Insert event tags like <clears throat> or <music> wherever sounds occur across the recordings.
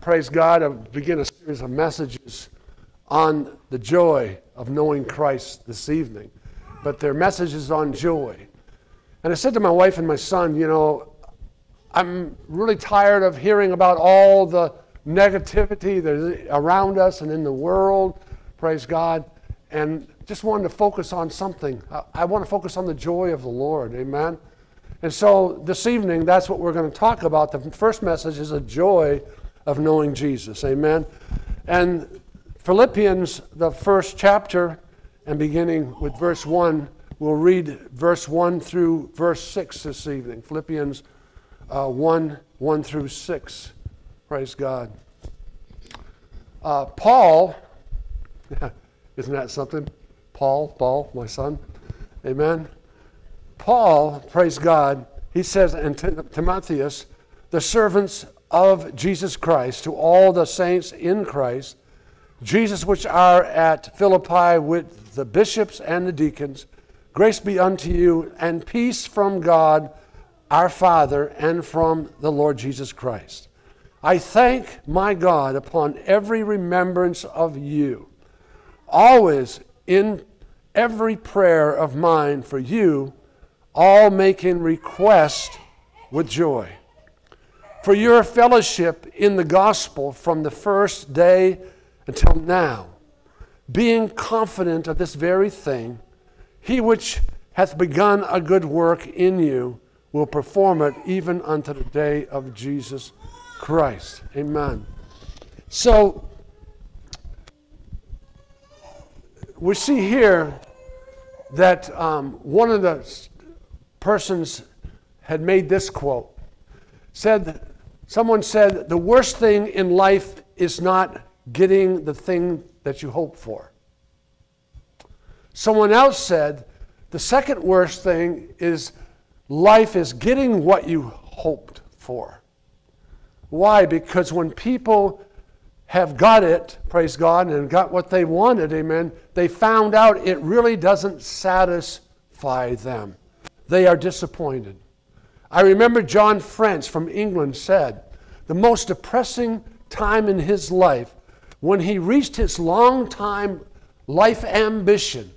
praise God, I begin a series of messages on the joy of knowing Christ this evening. But they're messages on joy. And I said to my wife and my son, you know, I'm really tired of hearing about all the negativity that's around us and in the world, praise God, and just wanted to focus on something. I want to focus on the joy of the Lord, amen? And so this evening, that's what we're going to talk about. The first message is a joy of knowing Jesus. Amen. And Philippians, the first chapter, and beginning with verse 1, we'll read verse 1 through verse 6 this evening. Philippians uh, 1 1 through 6. Praise God. Uh, Paul, <laughs> isn't that something? Paul, Paul, my son. Amen. Paul, praise God, he says and Timotheus, the servants of Jesus Christ to all the saints in Christ, Jesus which are at Philippi with the bishops and the deacons, grace be unto you and peace from God our Father and from the Lord Jesus Christ. I thank my God upon every remembrance of you, always in every prayer of mine for you all making request with joy. For your fellowship in the gospel from the first day until now, being confident of this very thing, he which hath begun a good work in you will perform it even unto the day of Jesus Christ. Amen. So, we see here that um, one of the persons had made this quote. Said, someone said, the worst thing in life is not getting the thing that you hope for. Someone else said, the second worst thing is life is getting what you hoped for. Why? Because when people have got it, praise God, and got what they wanted, amen, they found out it really doesn't satisfy them they are disappointed. I remember John French from England said, the most depressing time in his life when he reached his long time life ambition,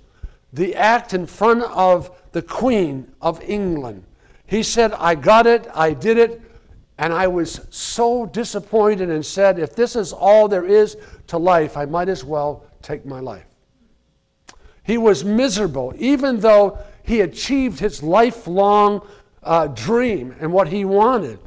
the act in front of the Queen of England. He said, I got it, I did it, and I was so disappointed and said, if this is all there is to life, I might as well take my life. He was miserable, even though he achieved his lifelong uh, dream and what he wanted.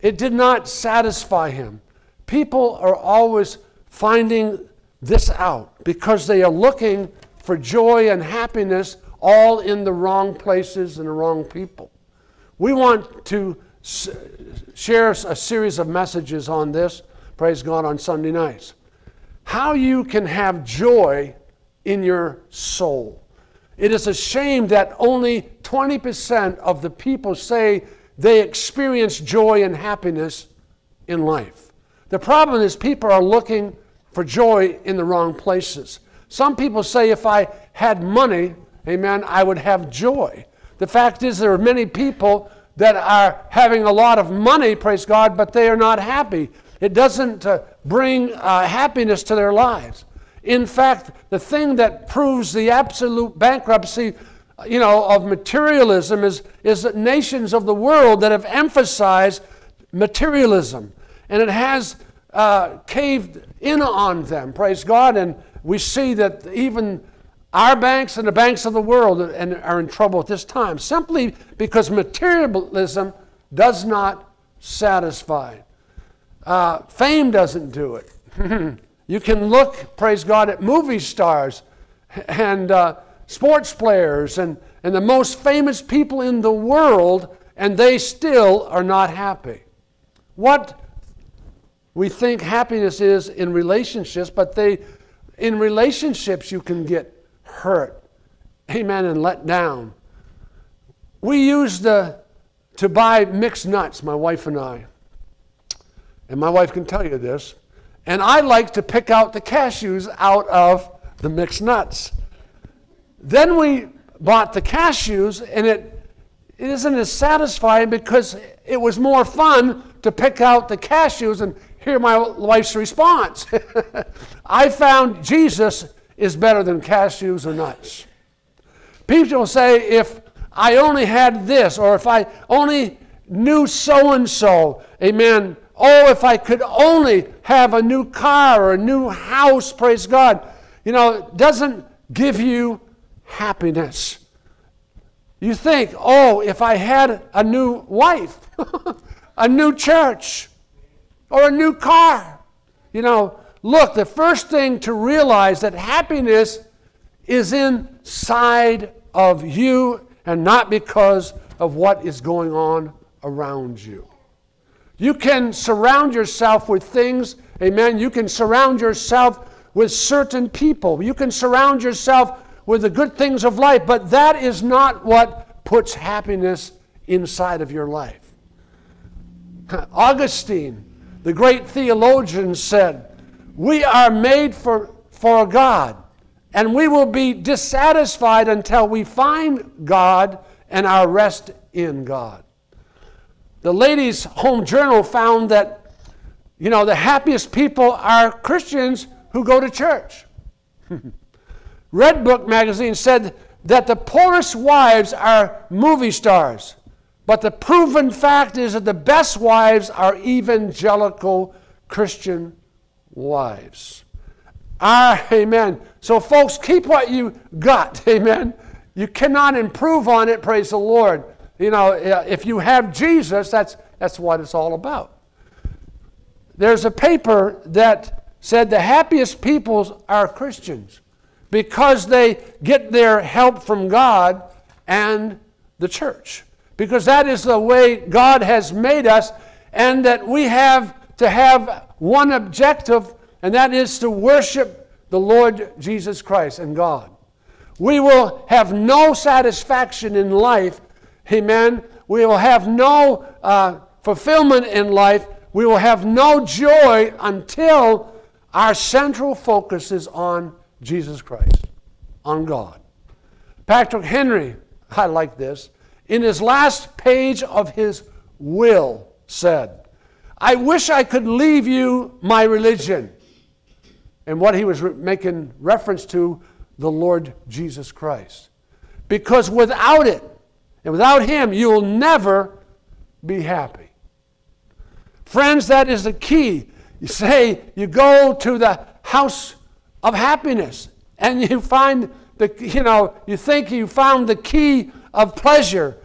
It did not satisfy him. People are always finding this out because they are looking for joy and happiness all in the wrong places and the wrong people. We want to s- share a series of messages on this, praise God, on Sunday nights. How you can have joy in your soul. It is a shame that only 20% of the people say they experience joy and happiness in life. The problem is people are looking for joy in the wrong places. Some people say if I had money, amen, I would have joy. The fact is, there are many people that are having a lot of money, praise God, but they are not happy. It doesn't uh, bring uh, happiness to their lives. In fact, the thing that proves the absolute bankruptcy you know, of materialism is, is that nations of the world that have emphasized materialism. And it has uh, caved in on them, praise God. And we see that even our banks and the banks of the world are in trouble at this time simply because materialism does not satisfy. Uh, fame doesn't do it. <laughs> You can look, praise God, at movie stars and uh, sports players and, and the most famous people in the world, and they still are not happy. What we think happiness is in relationships, but they, in relationships, you can get hurt, amen, and let down. We used to, to buy mixed nuts, my wife and I. And my wife can tell you this. And I like to pick out the cashews out of the mixed nuts. Then we bought the cashews, and it, it isn't as satisfying because it was more fun to pick out the cashews and hear my wife's response. <laughs> I found Jesus is better than cashews or nuts. People say, if I only had this, or if I only knew so and so, amen. Oh, if I could only have a new car or a new house, praise God. You know, it doesn't give you happiness. You think, oh, if I had a new wife, <laughs> a new church, or a new car. You know, look, the first thing to realize that happiness is inside of you and not because of what is going on around you. You can surround yourself with things, amen. You can surround yourself with certain people. You can surround yourself with the good things of life, but that is not what puts happiness inside of your life. Augustine, the great theologian, said, We are made for, for God, and we will be dissatisfied until we find God and our rest in God. The Ladies' Home Journal found that, you know, the happiest people are Christians who go to church. <laughs> Redbook magazine said that the poorest wives are movie stars, but the proven fact is that the best wives are evangelical Christian wives. Ah, amen. So, folks, keep what you got, <laughs> amen. You cannot improve on it, praise the Lord. You know, if you have Jesus, that's, that's what it's all about. There's a paper that said the happiest peoples are Christians because they get their help from God and the church. Because that is the way God has made us, and that we have to have one objective, and that is to worship the Lord Jesus Christ and God. We will have no satisfaction in life, amen. We will have no uh, fulfillment in life. We will have no joy until our central focus is on Jesus Christ, on God. Patrick Henry, I like this, in his last page of his will said, I wish I could leave you my religion. And what he was re- making reference to, the Lord Jesus Christ. Because without it, and without him, you'll never be happy. Friends, that is the key. You say you go to the house of happiness. And you find the, you know, you think you found the key of pleasure,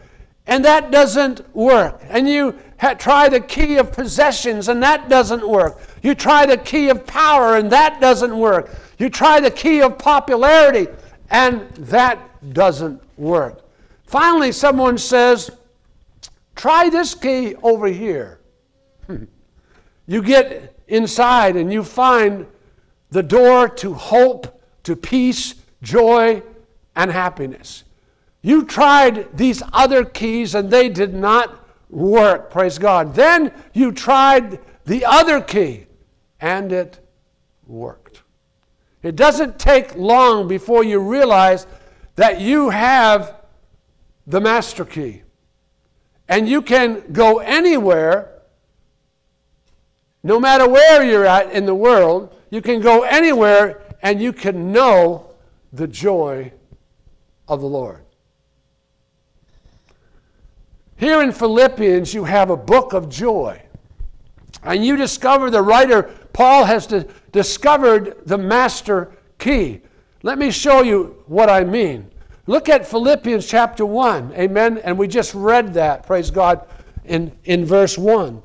and that doesn't work. And you ha- try the key of possessions, and that doesn't work. You try the key of power, and that doesn't work. You try the key of popularity, and that doesn't work. Finally, someone says, Try this key over here. <laughs> you get inside and you find the door to hope, to peace, joy, and happiness. You tried these other keys and they did not work, praise God. Then you tried the other key and it worked. It doesn't take long before you realize that you have the master key. And you can go anywhere, no matter where you're at in the world, you can go anywhere and you can know the joy of the Lord. Here in Philippians, you have a book of joy. And you discover the writer, Paul, has discovered the master key. Let me show you what I mean. Look at Philippians chapter 1. Amen. And we just read that, praise God, in, in verse 1.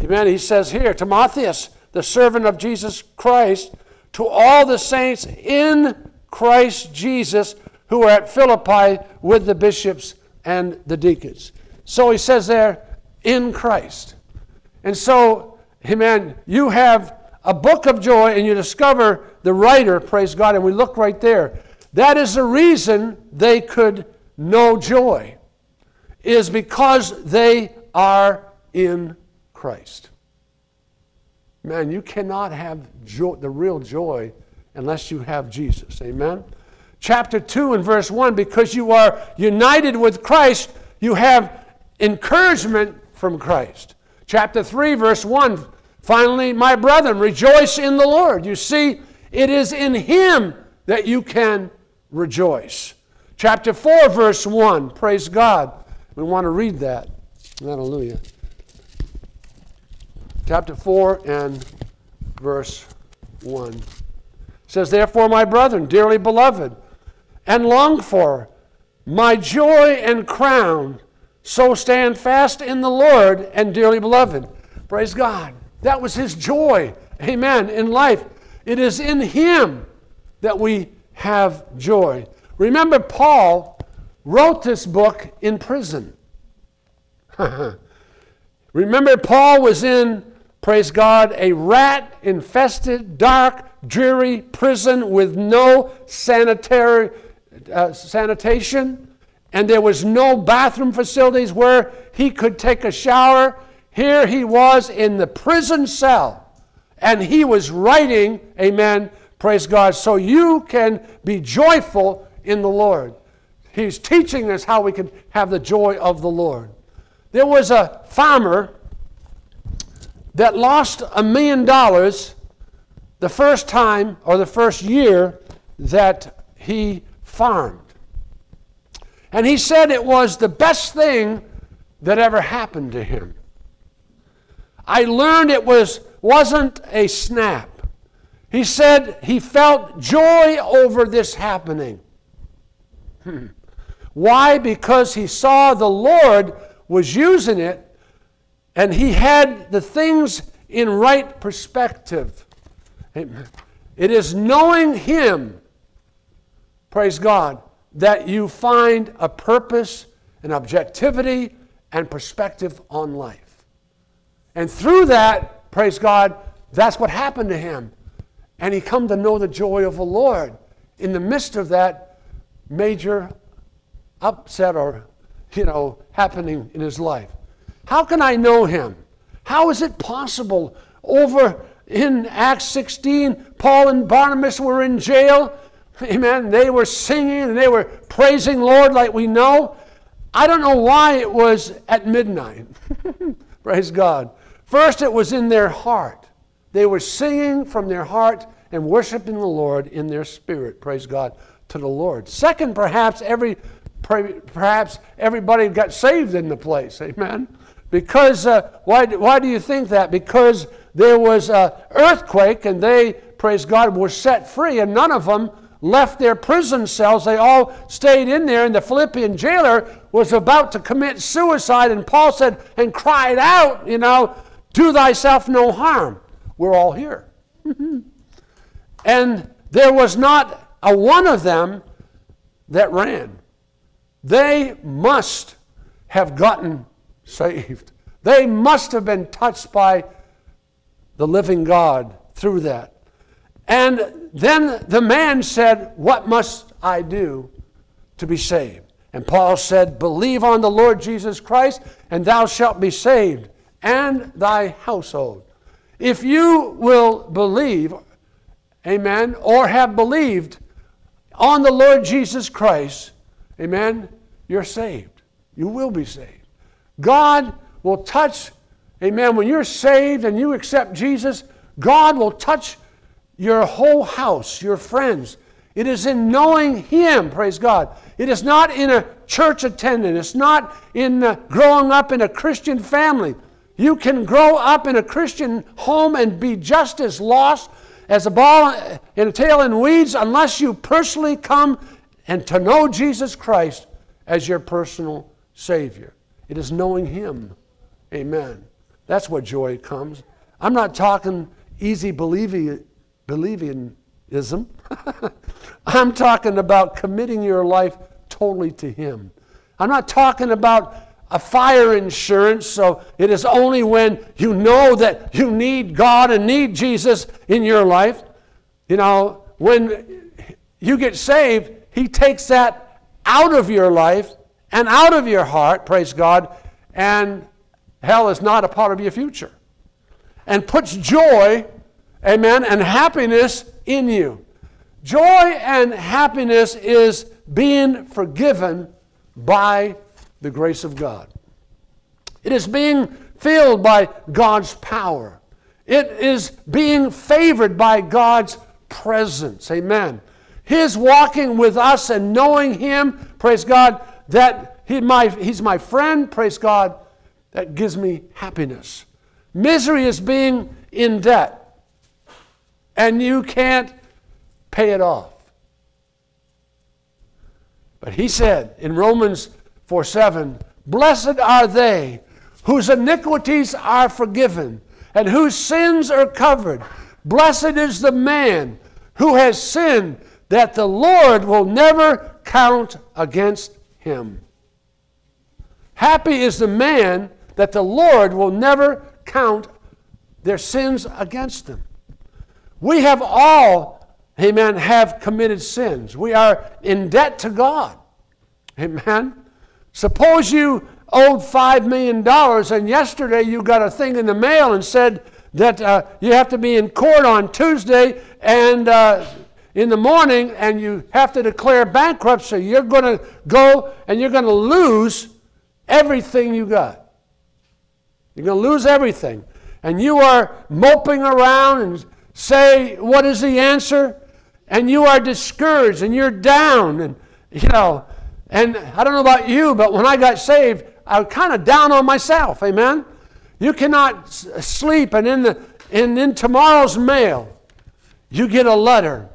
Amen. He says here, Timotheus, the servant of Jesus Christ, to all the saints in Christ Jesus who are at Philippi with the bishops and the deacons. So he says there, in Christ. And so, amen, you have a book of joy and you discover the writer, praise God, and we look right there. That is the reason they could know joy, is because they are in Christ. Man, you cannot have joy, the real joy unless you have Jesus. Amen? Chapter 2 and verse 1 because you are united with Christ, you have encouragement from Christ. Chapter 3, verse 1 Finally, my brethren, rejoice in the Lord. You see, it is in Him that you can rejoice. Chapter 4, verse 1. Praise God. We want to read that. Hallelujah. Chapter 4 and verse 1. It says, Therefore, my brethren, dearly beloved, and longed for, my joy and crown, so stand fast in the Lord and dearly beloved. Praise God. That was his joy. Amen. In life, it is in him that we have joy. Remember, Paul wrote this book in prison. <laughs> Remember, Paul was in, praise God, a rat infested, dark, dreary prison with no sanitary uh, sanitation, and there was no bathroom facilities where he could take a shower. Here he was in the prison cell, and he was writing, amen, praise God, so you can be joyful in the Lord. He's teaching us how we can have the joy of the Lord. There was a farmer that lost a million dollars the first time or the first year that he farmed. And he said it was the best thing that ever happened to him. I learned it was, wasn't a snap. He said he felt joy over this happening. Hmm. Why? Because he saw the Lord was using it and he had the things in right perspective. It is knowing him praise God, that you find a purpose, an objectivity, and perspective on life. And through that, praise God, that's what happened to him. And he come to know the joy of the Lord in the midst of that major upset or, you know, happening in his life. How can I know him? How is it possible? Over in Acts 16, Paul and Barnabas were in jail Amen. They were singing and they were praising Lord like we know. I don't know why it was at midnight. <laughs> Praise God. First, it was in their heart. They were singing from their heart and worshiping the Lord in their spirit. Praise God to the Lord. Second, perhaps every perhaps everybody got saved in the place. Amen. Because uh, why, why do you think that? Because there was an earthquake and they, praise God, were set free, and none of them left their prison cells. They all stayed in there, and the Philippian jailer was about to commit suicide. And Paul said, and cried out, you know, do thyself no harm. We're all here. Mm-hmm. and there was not a one of them that ran. They must have gotten saved. They must have been touched by the living God through that. And then the man said, What must I do to be saved? And Paul said, Believe on the Lord Jesus Christ, and thou shalt be saved, and thy household. If you will believe, amen, or have believed on the Lord Jesus Christ, amen, you're saved. You will be saved. God will touch, amen, when you're saved and you accept Jesus, God will touch your whole house, your friends. It is in knowing Him, praise God. It is not in a church attendance. It's not in growing up in a Christian family. You can grow up in a Christian home and be just as lost as a ball in a tail in weeds unless you personally come and to know Jesus Christ as your personal Savior. It is knowing Him. Amen. That's where joy comes. I'm not talking easy believing believingism. <laughs> I'm talking about committing your life totally to Him. I'm not talking about a fire insurance, so it is only when you know that you need God and need Jesus in your life. You know, when you get saved, He takes that out of your life and out of your heart, praise God, and hell is not a part of your future. And puts joy Amen. And happiness in you. Joy and happiness is being forgiven by the grace of God. It is being filled by God's power. It is being favored by God's presence. Amen. His walking with us and knowing Him, praise God, that he, my, He's my friend, praise God, that gives me happiness. Misery is being in debt, and you can't pay it off. But He said in Romans 4 7, Blessed are they whose iniquities are forgiven and whose sins are covered. Blessed is the man who has sinned that the Lord will never count against him. Happy is the man that the Lord will never count their sins against them. We have all, amen, have committed sins. We are in debt to God. Amen. Suppose you owed $5 million and yesterday you got a thing in the mail and said that uh, you have to be in court on Tuesday and uh, in the morning and you have to declare bankruptcy. You're going to go and you're going to lose everything you got. You're going to lose everything. And you are moping around and say, What is the answer? And you are discouraged and you're down. And, you know, and I don't know about you, but when I got saved, I was kind of down on myself. Amen? You cannot sleep, and in, the, and in tomorrow's mail, you get a letter.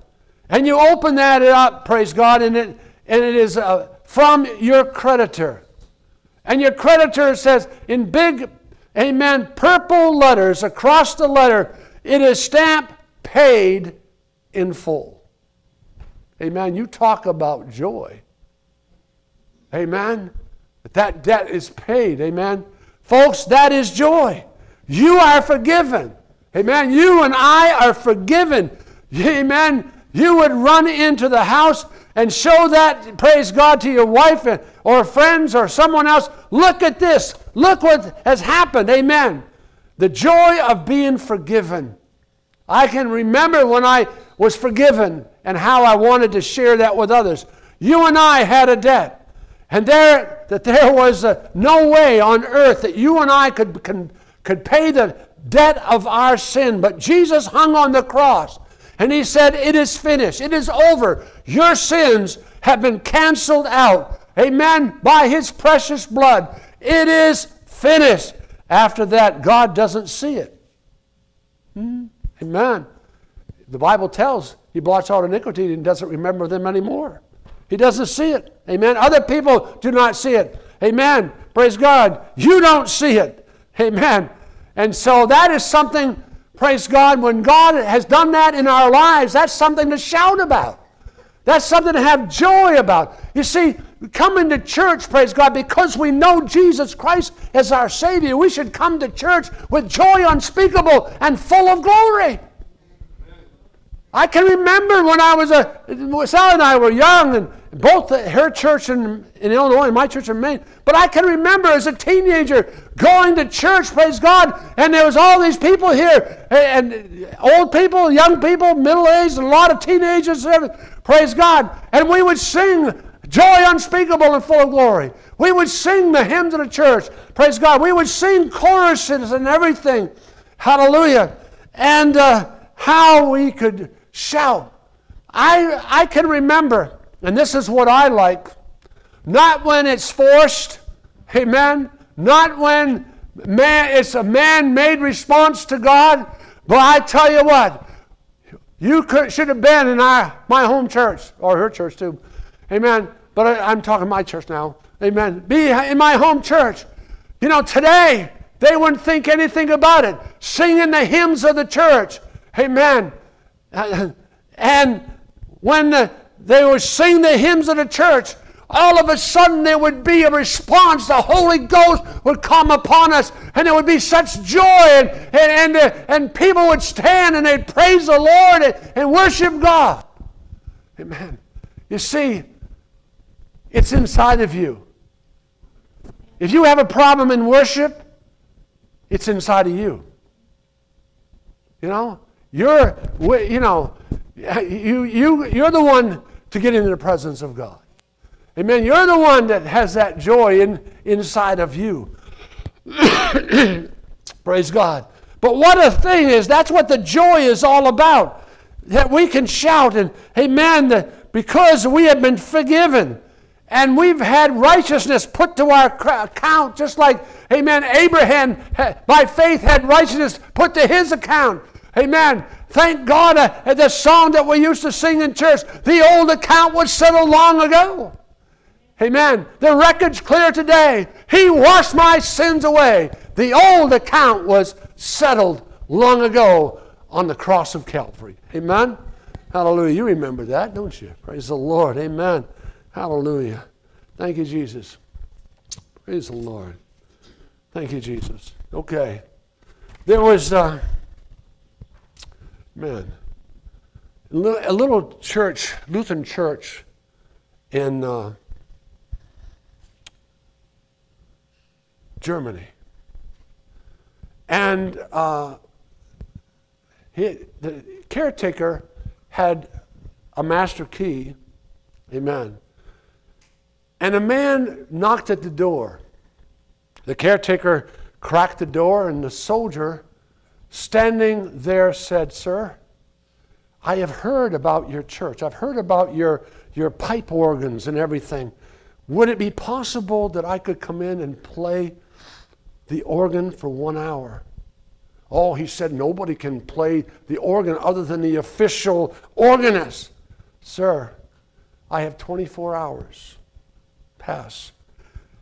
And you open that up, praise God, and it, and it is uh, from your creditor. And your creditor says in big, amen, purple letters across the letter, it is stamped paid in full. Amen. You talk about joy. Amen. That debt is paid. Amen. Folks, that is joy. You are forgiven. Amen. You and I are forgiven. Amen. You would run into the house and show that, praise God, to your wife or friends or someone else. Look at this. Look what has happened. Amen. The joy of being forgiven. I can remember when I was forgiven and how I wanted to share that with others. You and I had a debt. And there, that there was a, no way on earth that you and I could, can, could pay the debt of our sin. But Jesus hung on the cross and he said, It is finished. It is over. Your sins have been canceled out. Amen. By his precious blood. It is finished. After that, God doesn't see it. Hmm? Amen. The Bible tells he blots out iniquity and doesn't remember them anymore. He doesn't see it. Amen. Other people do not see it. Amen. Praise God. You don't see it. Amen. And so that is something, praise God, when God has done that in our lives, that's something to shout about. That's something to have joy about. You see, coming to church, praise God, because we know Jesus Christ as our Savior, we should come to church with joy unspeakable and full of glory. I can remember when I was a, Sally and I were young, and both her church in, in Illinois and my church in Maine. But I can remember as a teenager going to church, praise God, and there was all these people here, and, old people, young people, middle-aged, a lot of teenagers, praise God. And we would sing joy unspeakable and full of glory. We would sing the hymns of the church, praise God. We would sing choruses and everything, hallelujah. And uh, how we could shout. I, I can remember and this is what I like. Not when it's forced, amen. Not when man, it's a man made response to God. But I tell you what, you could, should have been in our, my home church, or her church too. Amen. But I, I'm talking my church now. Amen. Be in my home church. You know, today, they wouldn't think anything about it. Singing the hymns of the church. Amen. <laughs> And when the, they would sing the hymns of the church, all of a sudden there would be a response. The Holy Ghost would come upon us, and there would be such joy, and, and, and, uh, and people would stand and they'd praise the Lord and, and worship God. Amen. You see, it's inside of you. If you have a problem in worship, it's inside of you. You know, you're, you know, you, you, you're the one to get into the presence of God. Amen. You're the one that has that joy in, inside of you. <coughs> Praise God. But what a thing is, that's what the joy is all about. That we can shout and, amen, that because we have been forgiven and we've had righteousness put to our account, just like, amen, Abraham by faith had righteousness put to his account. Amen. Thank God uh, the song that we used to sing in church, the old account was settled long ago. Amen. The record's clear today. He washed my sins away. The old account was settled long ago on the cross of Calvary. Amen. Hallelujah. You remember that, don't you? Praise the Lord. Amen. Hallelujah. Thank you, Jesus. Praise the Lord. Thank you, Jesus. Okay. There was, uh, man, a little church, Lutheran church in uh, Germany. And uh, he, the caretaker had a master key. Amen. And a man knocked at the door. The caretaker cracked the door, and the soldier standing there said, Sir, I have heard about your church. I've heard about your, your pipe organs and everything. Would it be possible that I could come in and play the organ for one hour. Oh, he said nobody can play the organ other than the official organist. Sir, I have 24 hours pass,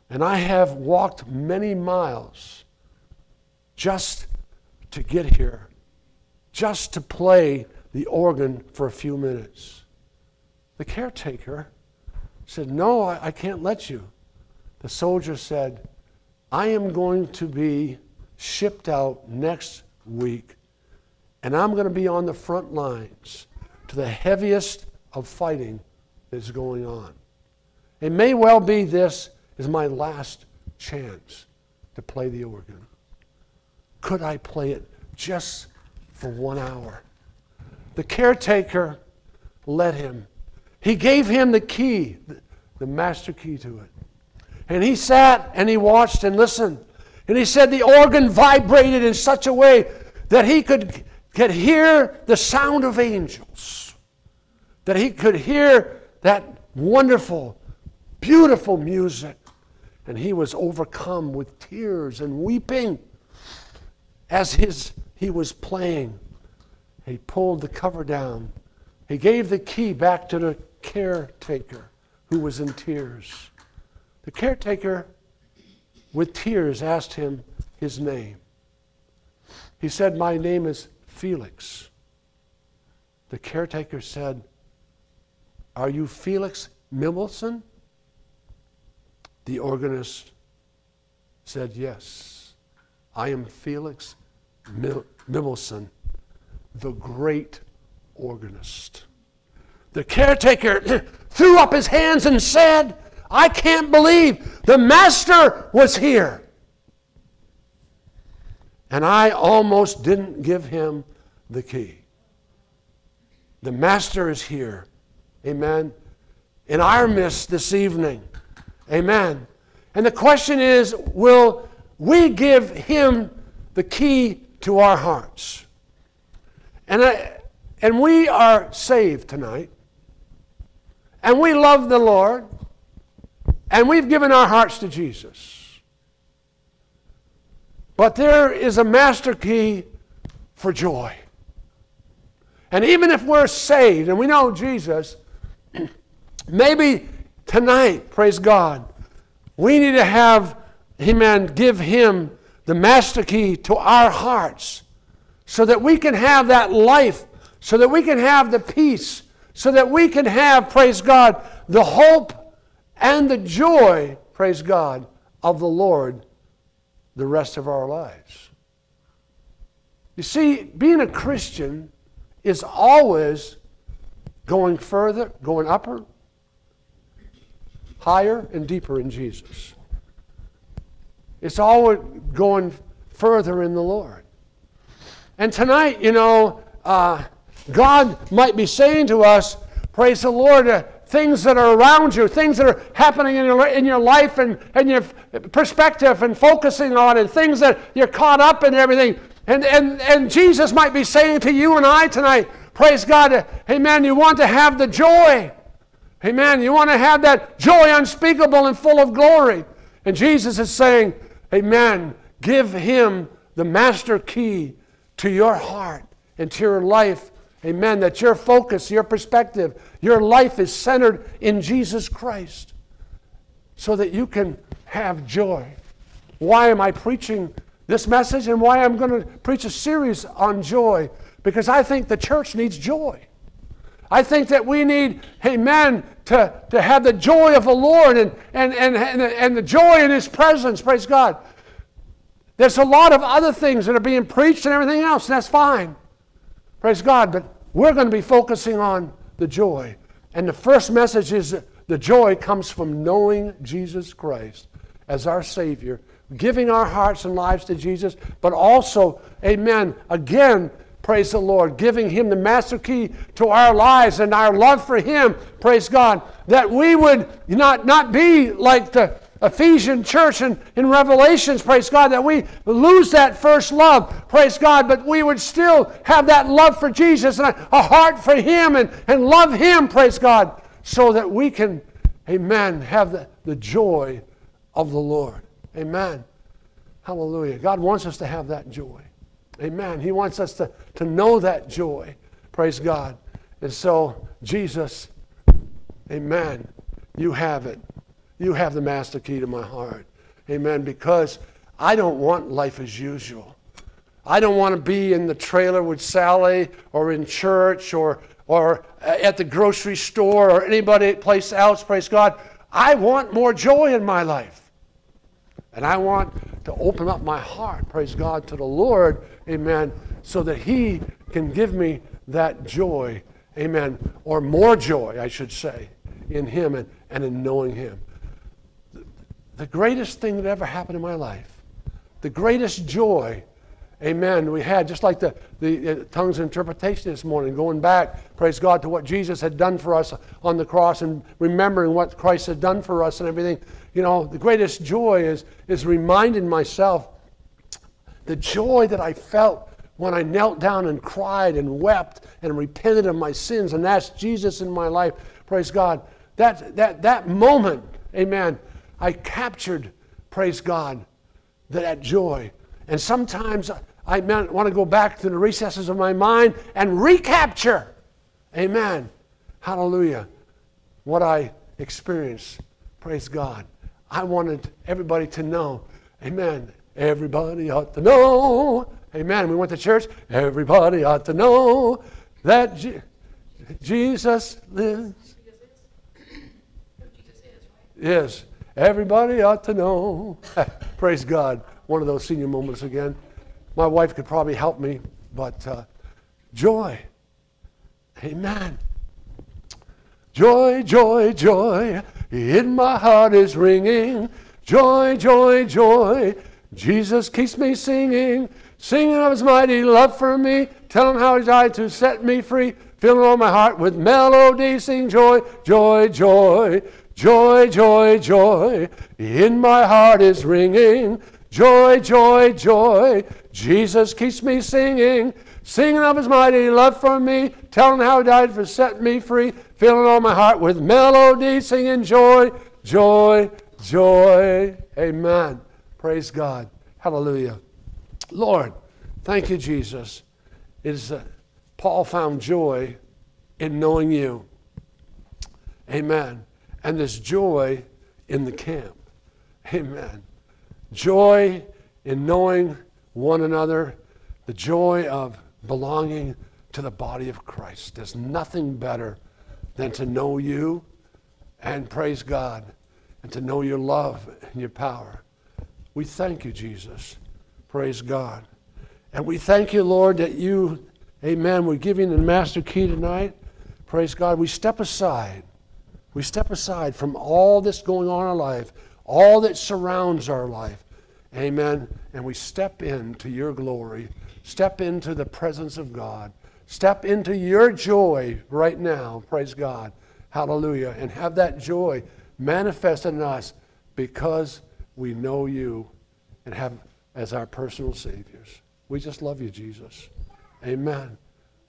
and I have walked many miles just to get here, just to play the organ for a few minutes. The caretaker said, No, I, I can't let you. The soldier said, I am going to be shipped out next week, and I'm going to be on the front lines to the heaviest of fighting that's going on. It may well be this is my last chance to play the organ. Could I play it just for one hour? The caretaker let him. He gave him the key, the master key to it. And he sat and he watched and listened. And he said the organ vibrated in such a way that he could, could hear the sound of angels, that he could hear that wonderful, beautiful music. And he was overcome with tears and weeping as his, he was playing. He pulled the cover down. He gave the key back to the caretaker who was in tears. The caretaker, with tears, asked him his name. He said, My name is Felix. The caretaker said, Are you Felix Mendelssohn? The organist said, Yes, I am Felix Mendelssohn, the great organist. The caretaker <clears throat> threw up his hands and said, I can't believe the master was here. And I almost didn't give him the key. The master is here. Amen. In our midst this evening. Amen. And the question is will we give him the key to our hearts? And, I, and we are saved tonight. And we love the Lord. And we've given our hearts to Jesus. But there is a master key for joy. And even if we're saved and we know Jesus, <clears throat> maybe tonight, praise God, we need to have, amen, give Him the master key to our hearts so that we can have that life, so that we can have the peace, so that we can have, praise God, the hope and the joy, praise God, of the Lord the rest of our lives. You see, being a Christian is always going further, going upper, higher, and deeper in Jesus. It's always going further in the Lord. And tonight, you know, uh, God might be saying to us, praise the Lord, uh, things that are around you, things that are happening in your, in your life and, and your perspective and focusing on it, things that you're caught up in everything. And, and, and Jesus might be saying to you and I tonight, praise God, amen, you want to have the joy. Amen. You want to have that joy unspeakable and full of glory. And Jesus is saying, Amen. Give him the master key to your heart and to your life. Amen. That your focus, your perspective, your life is centered in Jesus Christ so that you can have joy. Why am I preaching this message and why I'm going to preach a series on joy? Because I think the church needs joy. I think that we need, amen, to, to have the joy of the Lord and, and, and, and, and the joy in His presence. Praise God. There's a lot of other things that are being preached and everything else, and that's fine. Praise God. But we're going to be focusing on the joy. And the first message is the joy comes from knowing Jesus Christ as our Savior, giving our hearts and lives to Jesus, but also, amen, again, praise the Lord, giving Him the master key to our lives and our love for Him, praise God, that we would not, not be like the Ephesian church in, in Revelations, praise God, that we lose that first love, praise God, but we would still have that love for Jesus and a, a heart for Him and, and love Him, praise God, so that we can, amen, have the, the joy of the Lord. Amen. Hallelujah. God wants us to have that joy. Amen. He wants us to, to know that joy. Praise God. And so, Jesus, amen, you have it. You have the master key to my heart. Amen. Because I don't want life as usual. I don't want to be in the trailer with Sally or in church or, or at the grocery store or anybody place else. Praise God. I want more joy in my life. And I want to open up my heart, praise God, to the Lord, amen, so that He can give me that joy, amen, or more joy, I should say, in Him and, and in knowing Him the greatest thing that ever happened in my life, the greatest joy, amen, we had, just like the, the uh, tongues interpretation this morning, going back, praise God, to what Jesus had done for us on the cross and remembering what Christ had done for us and everything. You know, the greatest joy is, is reminding myself the joy that I felt when I knelt down and cried and wept and repented of my sins and asked Jesus in my life, praise God. That, that, that moment, amen, I captured, praise God, that joy. And sometimes I want to go back to the recesses of my mind and recapture, amen, hallelujah, what I experienced. Praise God. I wanted everybody to know, amen. Everybody ought to know, amen. We went to church, everybody ought to know that Je- Jesus lives. Yes. Everybody ought to know. <laughs> Praise God. One of those senior moments again. My wife could probably help me, but uh, joy. Amen. Joy, joy, joy, in my heart is ringing. Joy, joy, joy, Jesus keeps me singing, singing of his mighty love for me, telling how he died to set me free, filling all my heart with melody, sing joy, joy, joy. Joy, joy, joy, in my heart is ringing. Joy, joy, joy, Jesus keeps me singing, singing of his mighty love for me, telling how he died for set me free, filling all my heart with melody, singing joy, joy, joy. Amen. Praise God. Hallelujah. Lord, thank you, Jesus. It is uh, Paul found joy in knowing you. Amen and there's joy in the camp. Amen. Joy in knowing one another, the joy of belonging to the body of Christ. There's nothing better than to know you and praise God and to know your love and your power. We thank you, Jesus. Praise God. And we thank you, Lord, that you, amen, we're giving the master key tonight. Praise God. We step aside we step aside from all that's going on in our life, all that surrounds our life. Amen. And we step into your glory, step into the presence of God, step into your joy right now. Praise God. Hallelujah. And have that joy manifested in us because we know you and have as our personal saviors. We just love you, Jesus. Amen.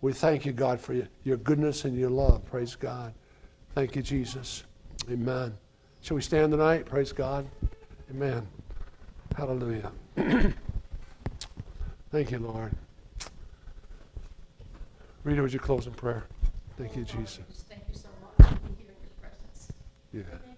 We thank you, God, for your, your goodness and your love. Praise God. Thank you, Jesus. Amen. Shall we stand tonight? Praise God. Amen. Hallelujah. <clears throat> Thank you, Lord. Rita, would you close in prayer? Thank you, Jesus. Thank you so much for being here in your presence. You. Thank you for the joy that